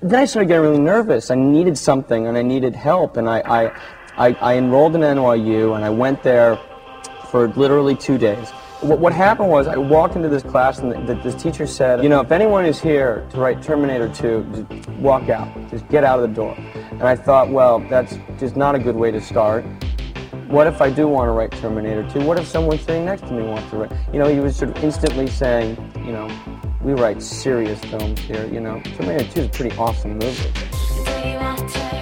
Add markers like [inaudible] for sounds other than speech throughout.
then I started getting really nervous. I needed something and I needed help. And I, I, I, I enrolled in NYU and I went there for literally two days. What, what happened was I walked into this class and the, the, this teacher said, you know, if anyone is here to write Terminator 2, just walk out. Just get out of the door. And I thought, well, that's just not a good way to start. What if I do want to write Terminator 2? What if someone sitting next to me wants to write? You know, he was sort of instantly saying, you know, we write serious films here, you know. Terminator 2 is a pretty awesome movie.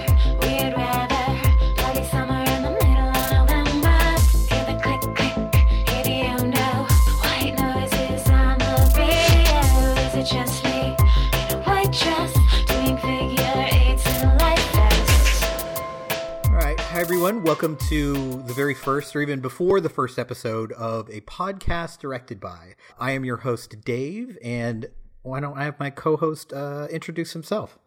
Welcome to the very first, or even before the first episode of a podcast directed by. I am your host, Dave, and why don't I have my co host uh, introduce himself?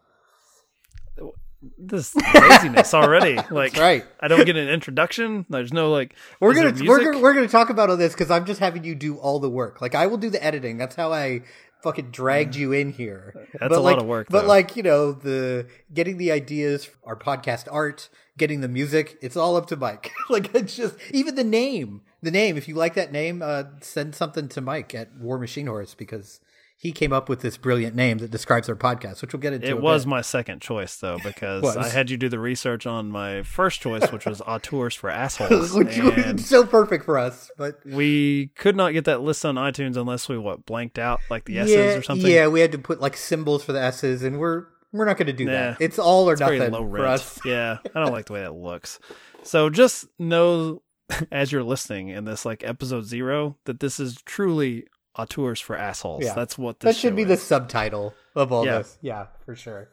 This laziness already. [laughs] Like, right. I don't get an introduction. There's no like. We're gonna we're gonna we're gonna talk about all this because I'm just having you do all the work. Like I will do the editing. That's how I fucking dragged you in here. That's but a like, lot of work. But though. like you know the getting the ideas, our podcast art, getting the music. It's all up to Mike. [laughs] like it's just even the name. The name. If you like that name, uh, send something to Mike at War Machine Horse because he came up with this brilliant name that describes our podcast, which we'll get into. it was bit. my second choice though [laughs] because I had you do the research on my first choice, which was [laughs] auteurs for [laughs] assholes, which was so perfect for us. But we could not get that list on iTunes unless we what blanked out like the S's yeah, or something. yeah, we had to put like symbols for the S's, and we're we're not going to do Nah. that. It's all or it's nothing low for us. yeah, I don't like the way that looks. So just know as you're listening in this like episode zero that this is truly auteurs for assholes. Yeah. That's what this That should be the subtitle of all Yeah. this. Yeah, for sure.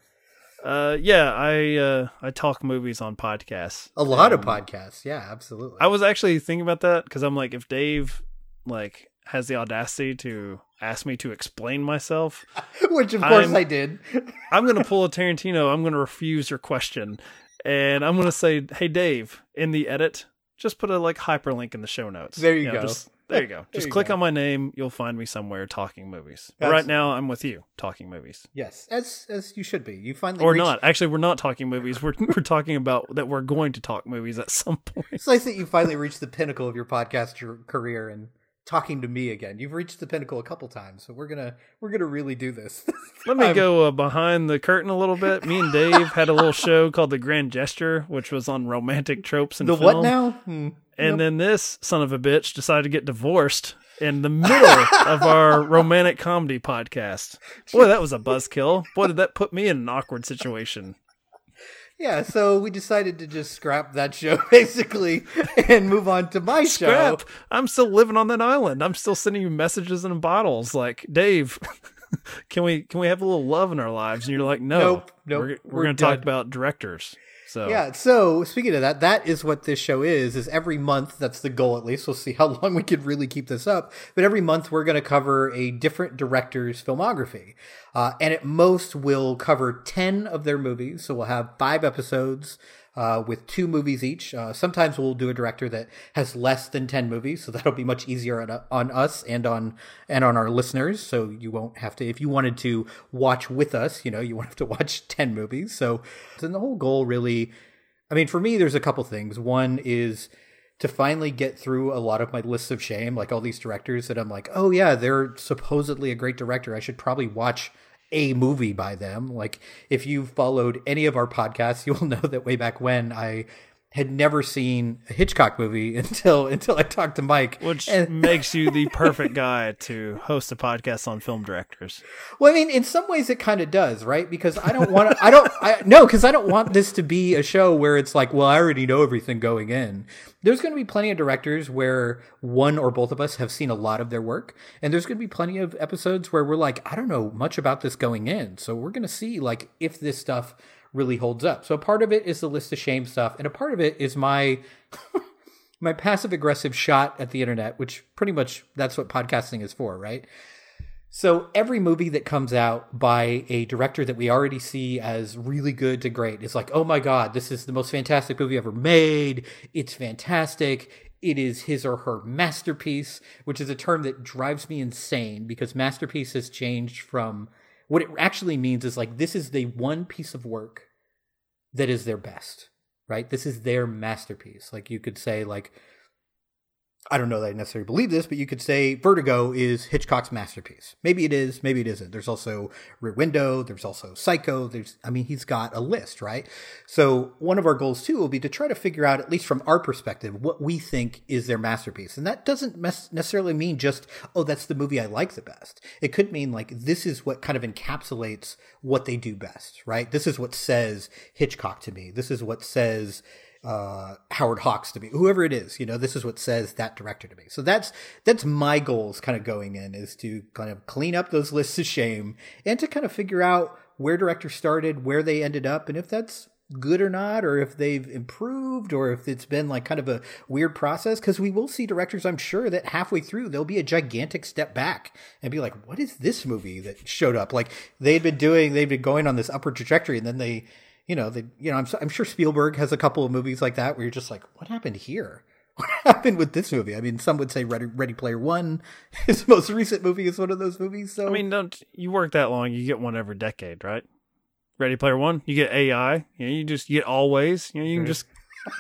Uh, yeah, I uh, I talk movies on podcasts. A lot of Um, podcasts. Yeah, absolutely. I was actually thinking about that because I'm like, if Dave like has the audacity to ask me to explain myself, [laughs] Which of course I'm- I did. [laughs] I'm gonna pull a Tarantino. I'm gonna refuse your question, and I'm gonna say, "Hey, Dave, in the edit, just put a like hyperlink in the show notes. There you know, go. Just, there you go. Just you click go. on my name. You'll find me somewhere talking movies. But right now, I'm with you talking movies. Yes, as as you should be. You finally Or reached- not. Actually, we're not talking movies. We're we're talking about that we're going to talk movies at some [laughs] point. It's nice that you finally reached the pinnacle of your podcast career and talking to me again. You've reached the pinnacle a couple times, so we're gonna we're gonna really do this. [laughs] Let me go uh, behind the curtain a little bit. Me and Dave had a little show called The Grand Gesture, which was on romantic tropes and the film. what now? Hmm. And then this son of a bitch decided to get divorced in the middle [laughs] of our romantic comedy podcast. Boy, that was a buzzkill. Boy, did that put me in an awkward situation. Yeah, so we decided to just scrap that show [laughs] basically and move on to my show. I'm still living on that island. I'm still sending you messages in bottles like, Dave, [laughs] can we can we have a little love in our lives? And you're like, no. Nope, nope, we're, we're we're going to talk about directors. So Yeah, so speaking of that, that is what this show is. Is every month that's the goal at least. We'll see how [laughs] long we can really keep this up. But every month we're going to cover a different director's filmography, uh, and at most we'll cover ten of their movies. So we'll have five episodes. Uh, with two movies each. Uh, sometimes we'll do a director that has less than ten movies, so that'll be much easier on, on us and on and on our listeners. So you won't have to, if you wanted to watch with us, you know, you won't have to watch [laughs] ten movies. So, then the whole goal really I mean, for me, there's a couple things. One is to finally get through a lot of my lists of shame, like all these directors that I'm like, oh yeah, they're supposedly a great director. I should probably watch a movie by them. Like if you've followed any of our podcasts, [laughs] you'll know that way back when I had never seen a Hitchcock movie [laughs] until until I talked to Mike. which And- [laughs] makes you the perfect guy to host a podcast on film directors. Well, I mean, in some ways, it kind of does, right? Because I don't want to. I don't. I [laughs] no, because I don't want this to be a show where it's like, well, I already know everything going in. There's going to be plenty of directors where one or both of us have seen a lot of their work, and there's going to be plenty of episodes where we're like, I don't know much about this going in, so we're going to see like if this stuff really holds up. So a part of it is the list of shame stuff, and a part of it is my [laughs] my passive aggressive shot at the internet, which pretty much that's what podcasting is for, right? So every movie that comes out by a director that we already see as really good to great is like, oh my god, this is the most fantastic movie ever made. It's fantastic. It is his or her masterpiece, which is a term that drives me insane because masterpiece has changed from What it actually means is like this is the one piece of work that is their best, right? This is their masterpiece. Like you could say like I don't know that I necessarily believe this, but you could say Vertigo is Hitchcock's masterpiece. Maybe it is, maybe it isn't. There's also Rear Window, there's also Psycho, there's I mean he's got a list, right? So one of our goals too will be to try to figure out at least from our perspective what we think is their masterpiece. And that doesn't mes- necessarily mean just oh that's the movie I like the best. It could mean like this is what kind of encapsulates what they do best, right? This is what says Hitchcock to me. This is what says uh, Howard Hawks to me, whoever it is, you know, this is what says that director to me. So that's that's my goals kind of going in is to kind of clean up those lists of shame and to kind of figure out where directors started, where they ended up, and if that's good or not, or if they've improved, or if it's been like kind of a weird process. Because we will see directors, I'm sure, that halfway through there'll be a gigantic step back and be like, "What is this movie that showed up?" Like they'd been doing, they'd been going on this upward trajectory, and then they you know, they, you know, I'm, I'm sure Spielberg has a couple of movies like that where you're just like, what happened here? [laughs] What happened with this movie? I mean, some would say Ready, Ready Player One, [laughs] his most recent movie, is one of those movies. So I mean, don't you work that long? You get one every decade, right? Ready Player One, you get AI. You know, you just you get always. You know, you can just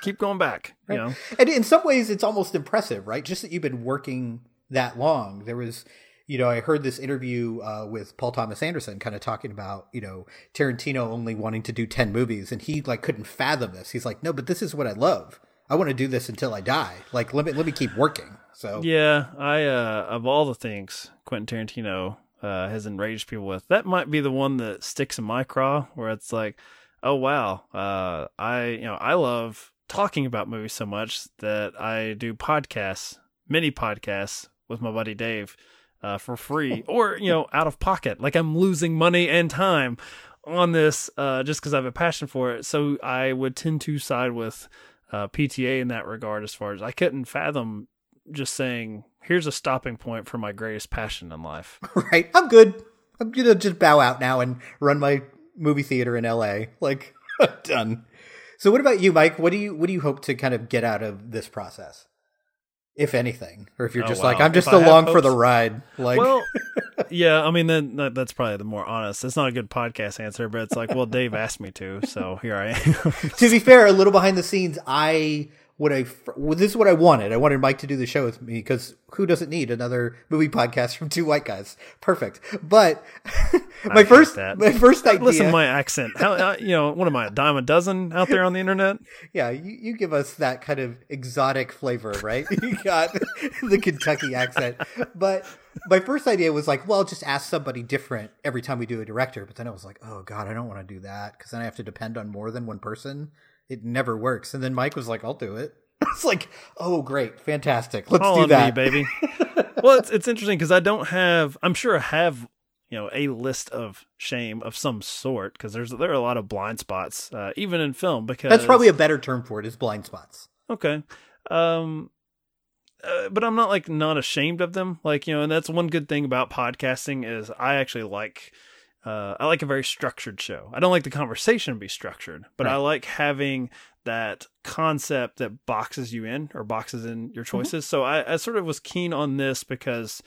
keep going back. You know, and in some ways, it's almost impressive, right? Just that you've been working that long. There was you know, I heard this interview uh, with Paul Thomas Anderson kind of talking about, you know, Tarantino only wanting to do 10 movies and he like couldn't fathom this. He's like, no, but this is what I love. I want to do this until I die. Like, let me, let me keep working. So, yeah, I, uh, of all the things Quentin Tarantino uh, has enraged people with, that might be the one that sticks in my craw where it's like, oh, wow, uh, I, you know, I love talking about movies so much that I do podcasts, mini podcasts with my buddy Dave uh, for free or you know out of pocket. Like i'm losing money and time on this uh, just because i have a passion for it. So i would tend to side with uh, pta in that regard as far as i couldn't fathom just saying here's a stopping point for my greatest passion in life. [laughs] Right. I'm good. I'm gonna just bow out now and run my movie theater in la like [laughs] done. So what about you mike? What do you what do you hope to kind of get out of this process if anything, or if you're Oh, just wow. like I'm just If along for the ride. Like, well [laughs] yeah i mean then that, that's probably the more honest it's not a good podcast answer but it's like well dave asked me to so here i am to be fair, a little behind the scenes, I what I well, this is what I wanted. I wanted Mike to do the show with me because who doesn't need another movie podcast from two white guys? Perfect. But [laughs] my first that. my first idea, listen to my accent how uh, you know what am i a dime a dozen out there on the internet [laughs] yeah, you, you give us that kind of exotic flavor, right? [laughs] you got the Kentucky accent, but my first idea was like, well, just ask somebody different every time we do a director. But then I was like, oh god, I don't want to do that because then I have to depend on more than one person. It never works. And then Mike was like, I'll do it. [laughs] It's like, oh great, fantastic, let's Call do that, me, baby. [laughs] well, it's it's interesting because I don't have. I'm sure I have you know a list of shame of some sort because there's there are a lot of blind spots uh, even in film because That's probably a better term for it. Is blind spots. okay. Um, uh, but I'm not like not ashamed of them. Like you know, and that's one good thing about podcasting is I actually like. Uh, I like a very structured show. I don't like the conversation to be structured, but I like having that concept that boxes you in or boxes in your choices. So I, I sort of was keen on this because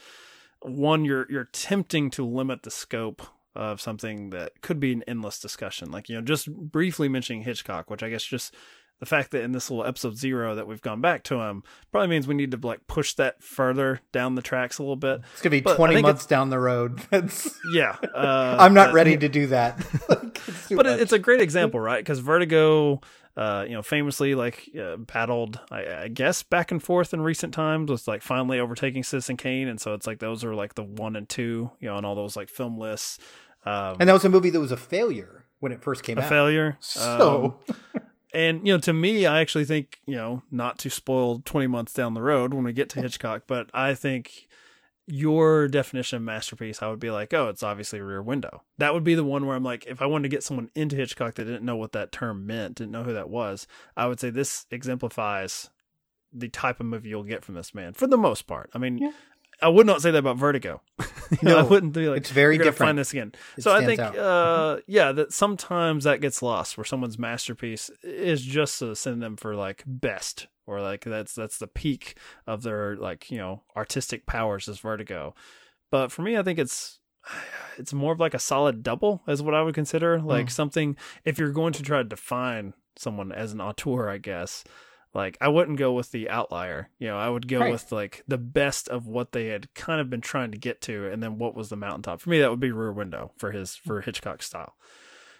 one, you're you're tempting to limit the scope of something that could be an endless discussion. Like you know, just briefly mentioning Hitchcock, which I guess just the fact that in this little episode zero that we've gone back to him probably means we need to like push that further down the tracks a little bit. It's gonna be But twenty months down the road. [laughs] Yeah, [laughs] uh, I'm not but- ready to do that. [laughs] Like, it's but much. it's a great example, right? Because Vertigo, uh, you know, famously like uh, battled, I, I guess, back and forth in recent times with like finally overtaking Citizen Kane, and so it's like those are like the one and two, you know, on all those like film lists. Um, and that was a movie that was a failure when it first came out. a out. failure. So Um, and you know, to me, I actually think you know, not to spoil twenty months down the road when we get to [laughs] Hitchcock, but I think your definition of masterpiece, I would be like, oh, it's obviously Rear Window. That would be the one where I'm like, if I wanted to get someone into Hitchcock that didn't know what that term meant, didn't know who that was, I would say this exemplifies the type of movie you'll get from this man for the most part. I mean. Yeah. I would not say that about Vertigo. you [laughs] know, [laughs] I wouldn't be like it's very "You're gonna different. Find this again. It so I think, out. uh, yeah, that sometimes that gets lost where someone's masterpiece is just a synonym for like best or like that's that's the peak of their like you know artistic powers is Vertigo. But for me, I think it's [sighs] it's more of like a solid double is what I would consider like mm. something if you're going to try to define someone as an auteur, I guess. Like I wouldn't go with the outlier. You know, I would go right. with like the best of what they had kind of been trying to get to and then what was the mountaintop. For me that would be Rear Window for his for Hitchcock style.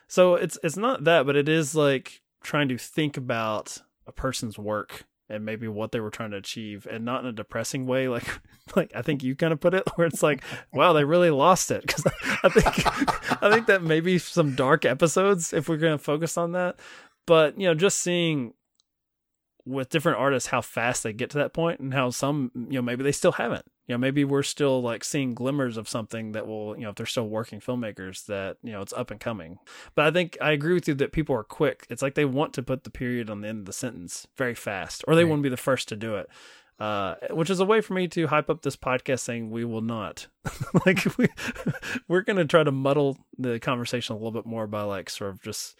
So it's it's not that, but it is like trying to think about a person's work and maybe what they were trying to achieve and not in a depressing way like [laughs] like I think you kind of put it where it's like wow they really lost it cuz I think [laughs] I think that maybe some dark episodes if we're going to focus on that but you know just seeing with different artists how fast they get to that point and how some you know maybe they still haven't. You know maybe we're still like seeing glimmers of something that will you know if they're still working filmmakers that you know it's up and coming. But i think i agree with you that people are quick. It's like they want to put the period on the end of the sentence very fast or they right. want to be the first to do it. Uh, which is a way for me to hype up this podcast saying we will not. [laughs] Like [laughs] we we're going to try to muddle the conversation a little bit more by like sort of just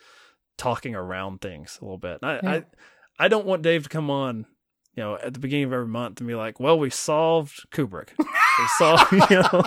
talking around things a little bit. I, yeah. I I don't want Dave to come on, you know, at the beginning of every month and be like, "Well, we solved Kubrick." [laughs] We solved, you know.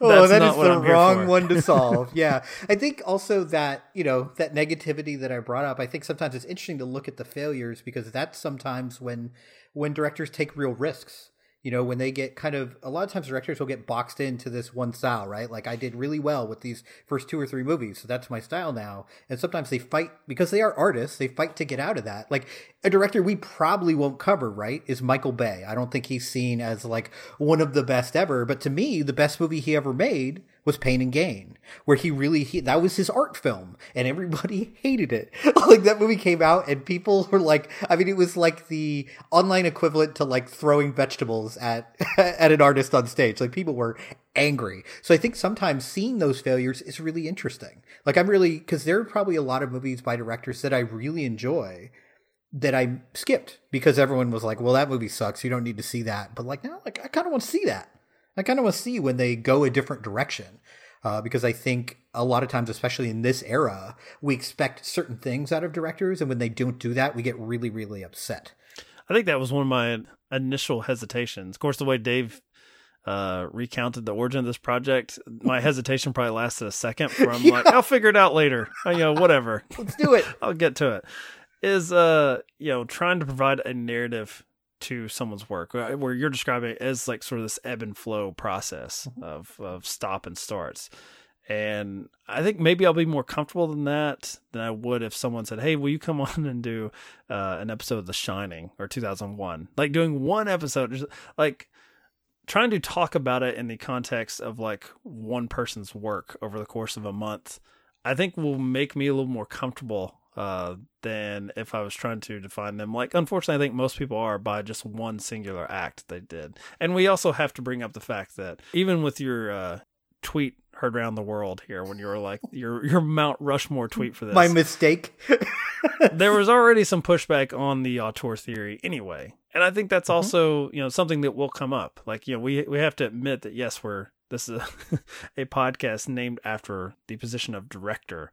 oh, [laughs] that is the wrong one to [laughs] solve. yeah, I think also that you know that negativity that I brought up. I think sometimes it's interesting to look at the failures because that's sometimes when when directors take real risks you know when they get kind of a lot of times directors will get boxed into this one style right? Like i did really well with these first two or three movies so that's my style now. And sometimes they fight because they are artists they fight to get out of that. Like a director we probably won't cover right is michael bay. I don't think he's seen as like one of the best ever but to me the best movie he ever made was Pain and Gain, where he really he, that was his art film, and everybody [laughs] hated it. [laughs] like that movie came out, and people were like, I mean, it was like the online equivalent to like throwing vegetables at [laughs] at an artist on stage. Like people were angry. So I think sometimes seeing those failures is really interesting. Like I'm really because there are probably a lot of movies by directors that I really enjoy that I skipped because everyone was like, "Well, that movie sucks. You don't need to see that." But like, now, like I kind of want to see that. I kind of want to see when they go a different direction. Uh, because I think a lot of times, especially in this era, we expect certain things out of directors, and when they don't do that, we get really, really upset. I think that was one of my initial hesitations. Of course, the way Dave uh, recounted the origin of this project, my hesitation probably lasted a second. [laughs] Where I'm yeah. like, I'll figure it out later. You know, whatever. Let's do it. [laughs] I'll get to it. Is uh, you know, trying to provide a narrative to someone's work uh, where you're describing it as like sort of this ebb and flow process mm-hmm. of of stop and starts and I think maybe I'll be more comfortable than that than I would if someone said, "Hey, will you come [laughs] on and do uh, an episode of The Shining or 2001?" Like doing one episode, just like trying to talk about it in the context of like one person's work over the course of a month. I think will make me a little more comfortable uh, than if I was trying to define them. Like, unfortunately, I think most people are by just one singular act they did. And we also have to bring up the fact that even with your uh, tweet heard around the world here, when you were like [laughs] your your Mount Rushmore tweet for this, my mistake, [laughs] there was already some pushback on the auteur theory anyway. And I think that's mm-hmm. also you know something that will come up. Like you know we we have to admit that yes we're this is a, [laughs] a podcast named after the position of director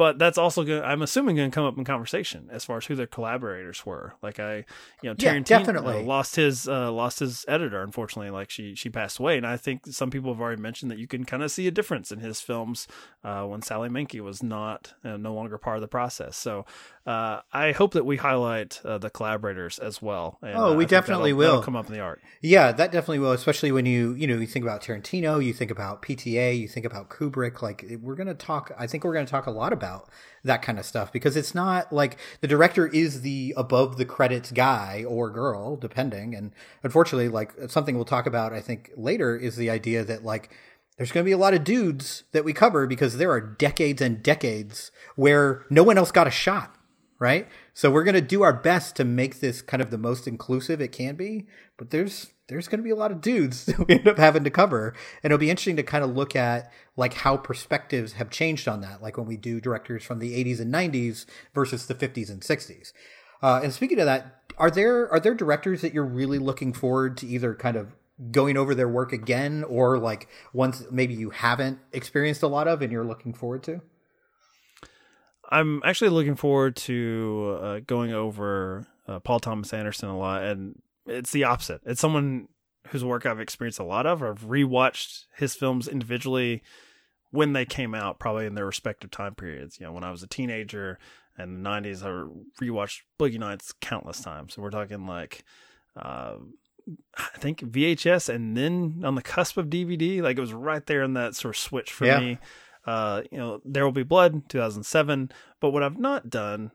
but that's also going I'm assuming going to come up in conversation as far as who their collaborators were. Like I, you know, Tarantino yeah, definitely. Uh, lost his uh, lost his editor unfortunately. Like she she passed away, and I think some people have already mentioned that you can kind of see a difference in his films uh, when Sally Menke was not uh, no longer part of the process. So uh, I hope that we highlight uh, the collaborators as well. And, oh, we definitely that'll, will that'll come up in the art. Yeah, that definitely will. Especially when you you know you think about Tarantino, you think about PTA, you think about Kubrick. Like we're going to talk. I think we're going to talk a lot about about that kind of stuff because it's not like the director is the above the credits guy or girl depending and unfortunately like something we'll talk about i think later is the idea that like there's going to be a lot of dudes that we cover because there are decades and decades where no one else got a shot right? So we're going to do our best to make this kind of the most inclusive it can be but there's there's going to be a lot of dudes [laughs] that we end up having to cover. And it'll be interesting to kind of look at like how perspectives have changed on that like when we do directors from the 80s and 90s versus the 50s and 60s uh, and speaking of that are there are there directors that you're really looking forward to either kind of going over their work again or like ones maybe you haven't experienced a lot of and you're looking forward to i'm actually looking forward to uh, going over uh, paul thomas anderson a lot and it's the opposite. It's someone whose work I've experienced a lot of. I've rewatched his films individually when they came out, probably in their respective time periods. You know, when I was a teenager in the '90s, I rewatched Boogie Nights countless times. So we're talking like. Uh, I think VHS and then on the cusp of DVD, like it was right there in that sort of switch for Yeah. me. Uh, you know, There Will Be Blood, 2007. But what I've not done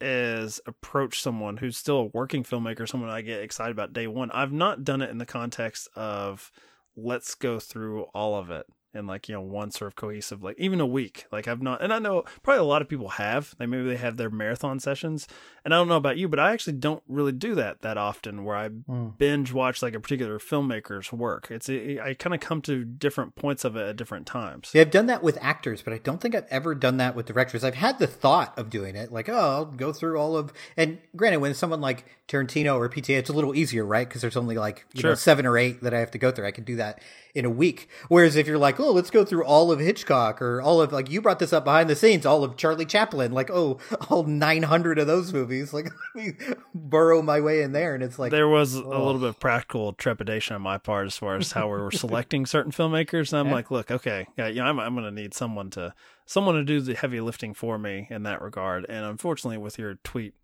is approach someone who's still a working filmmaker, someone I get excited about day one. I've not done it in the context of let's go through all of it in like you know one sort of cohesive like even a week like i've not and i know probably a lot of people have like maybe they have their marathon sessions and i don't know about you but i actually don't really do that that often where i hmm. binge watch like a particular filmmaker's work it's i kind of come to different points of it at different times Yeah, I've done that with actors, but I don't think I've ever done that with directors. I've had the thought of doing it, like, oh, I'll go through all of. And granted, when someone like Tarantino or PTA, it's a little easier, right? Because there's only like you know seven or eight that I have to go through. I can do that in a week. Whereas if you're like, oh, let's go through all of Hitchcock or all of like you brought this up behind the scenes, all of Charlie Chaplin, like, oh, [laughs] all 900 of those movies, like [laughs] let me burrow my way in there, and it's like, there was a oh. little bit of practical trepidation on my part as far as how we were [laughs] selecting certain filmmakers. And I'm like, look, okay, yeah, you know, I'm, I'm going to need someone to someone to do the heavy lifting for me in that regard. And unfortunately, with your tweet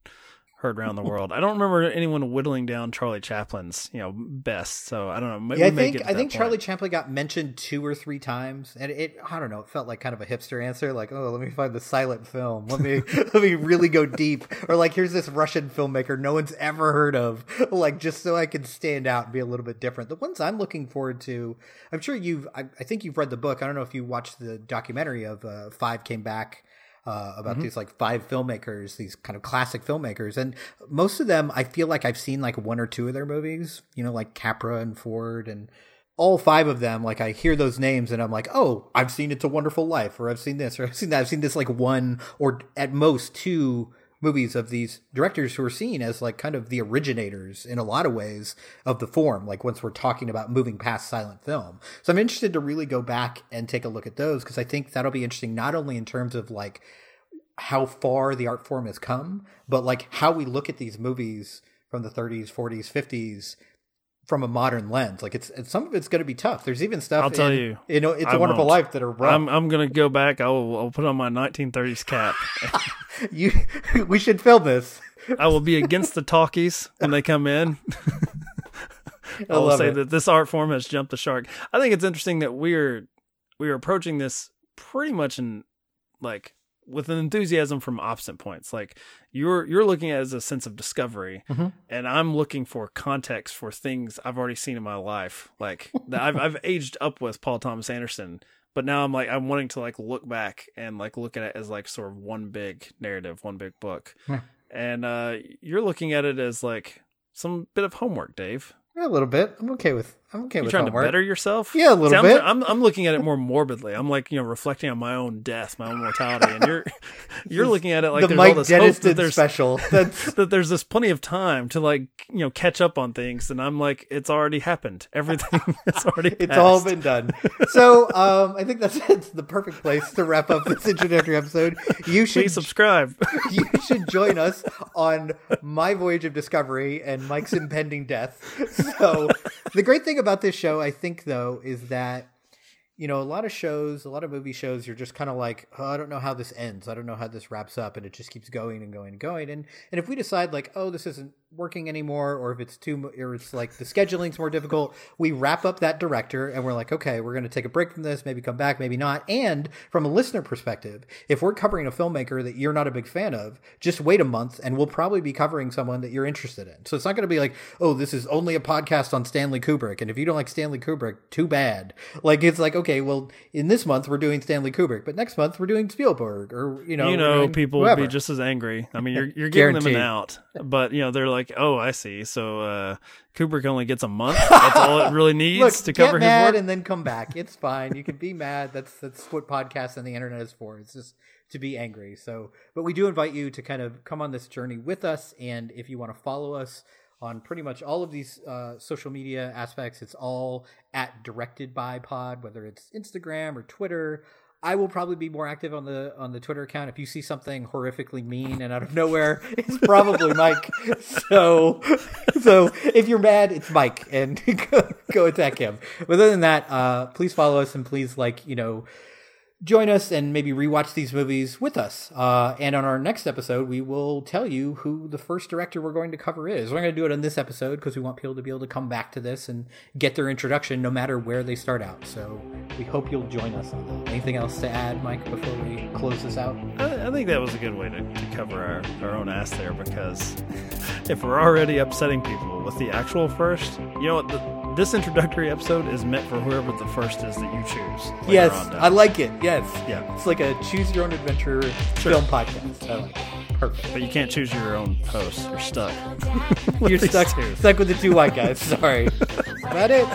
heard around the world, I don't remember anyone whittling down Charlie Chaplin's you know best. So I don't know. Maybe Yeah, I think I think point. Charlie Chaplin got mentioned two or three times, and it I don't know, it felt like kind of a hipster answer, like oh, let me find the silent film, let me [laughs] let me really go deep, or like here's this Russian filmmaker no one's ever heard of, [laughs] like just so I can stand out and be a little bit different. The ones I'm looking forward to, I'm sure you've, I, I think you've read the book. I don't know if you watched the documentary of uh, Five Came Back uh, about these like five filmmakers, these kind of classic filmmakers, and most of them I feel like I've seen like one or two of their movies. You know, like Capra and Ford, and all five of them. Like I hear those names, and I'm like, oh, I've seen It's a Wonderful Life, or I've seen this, or I've seen that. I've seen this like one or at most two movies of these directors who are seen as like kind of the originators in a lot of ways of the form like once we're talking about moving past silent film. So i'm interested to really go back and take a look at those because i think that'll be interesting not only in terms of like how far the art form has come but like how we look at these movies from the 30s 40s 50s from a modern lens like it's, it's some of it's going to be tough there's even stuff I'll tell in, you, you know it's a I wonderful won't. life that are rough I'm I'm gonna go back. I'll I'll put on my 1930s cap. [laughs] you [laughs] we should film this I will be against the talkies when they come in. [laughs] I will love say it. that this art form has jumped the shark. I think it's interesting that we're we're approaching this pretty much in like with an enthusiasm from opposite points. Like you're you're looking at it as a sense of discovery, Mm-hmm. and I'm looking for context for things I've already seen in my life. Like that I've I've aged up with Paul Thomas Anderson, but now I'm like I'm wanting to like look back and like look at it as like sort of one big narrative, one big book. Yeah. And uh you're looking at it as like some bit of homework, Dave. Yeah, a little bit. I'm okay with. I'm okay You with trying homework. to better yourself? Yeah, a little See, I'm, bit. I'm, I'm looking at it more morbidly. I'm like you know reflecting on my own death, my own mortality, and you're [laughs] you're looking at it like the there's Mike all this hope that there's special. [laughs] That there's this plenty of time to like you know catch up on things, and I'm like it's already happened. Everything [laughs] it's already. it's passed. all been done. So um, I think that's it's the perfect place to wrap up this introductory episode. You should Please subscribe. you should join us on my voyage of discovery and Mike's impending death. So, the great thing about this show, I think, though, is that you know a lot of shows, a lot of movie shows, you're just kind of like, oh, I don't know how this ends. I don't know how this wraps up, and it just keeps going and going and going. And and if we decide like, oh, this isn't working anymore, or if it's too, or it's like the scheduling's more difficult, we wrap up that director, and we're like, okay, we're going to take a break from this, maybe come back, maybe not. And from a listener perspective, if we're covering a filmmaker that you're not a big fan of, just wait a month, and we'll probably be covering someone that you're interested in. So it's not going to be like, oh, this is only a podcast on Stanley Kubrick, and if you don't like Stanley Kubrick, too bad. Like it's like, okay, well, in this month we're doing Stanley Kubrick, but next month we're doing Spielberg, or you know, you know, people will whoever. be just as angry. I mean, you're you're giving them an out, but you know they're like, oh, I see. So uh, Kubrick only gets a month. That's all it really [laughs] needs Look, to get cover his mad work. and then come back. It's fine. You can be mad. That's that's what podcasts and the internet is for. It's just to be angry. So, but we do invite you to kind of come on this journey with us. And if you want to follow us on pretty much all of these uh, social media aspects, it's all at Directed by Pod, whether it's Instagram or Twitter. I will probably be more active on the on the Twitter account. If you see something horrifically mean and out of nowhere, [laughs] it's probably Mike. So, so if you're mad, it's Mike, and [laughs] go, go attack him. But other than that, uh, please follow us and please like you know join us and maybe rewatch these movies with us. Uh, and on our next episode, we will tell you who the first director we're going to cover is. We're going to do it on this episode because we want people to be able to come back to this and get their introduction no matter where they start out. So we hope you'll join us on that. Anything else to add, Mike, before we close this out? I, I think that was a good way to, to cover our, our own ass there because if we're already upsetting people with the actual first, you know what? The, this introductory episode is meant for whoever the first is that you choose. Yes. I like it. Yes. Yeah. It's like a choose your own adventure film podcast. I like it. Perfect. But you can't choose your own host. You're stuck. [laughs] You're stuck, two. stuck with the two white guys. Sorry. [laughs] That's about it.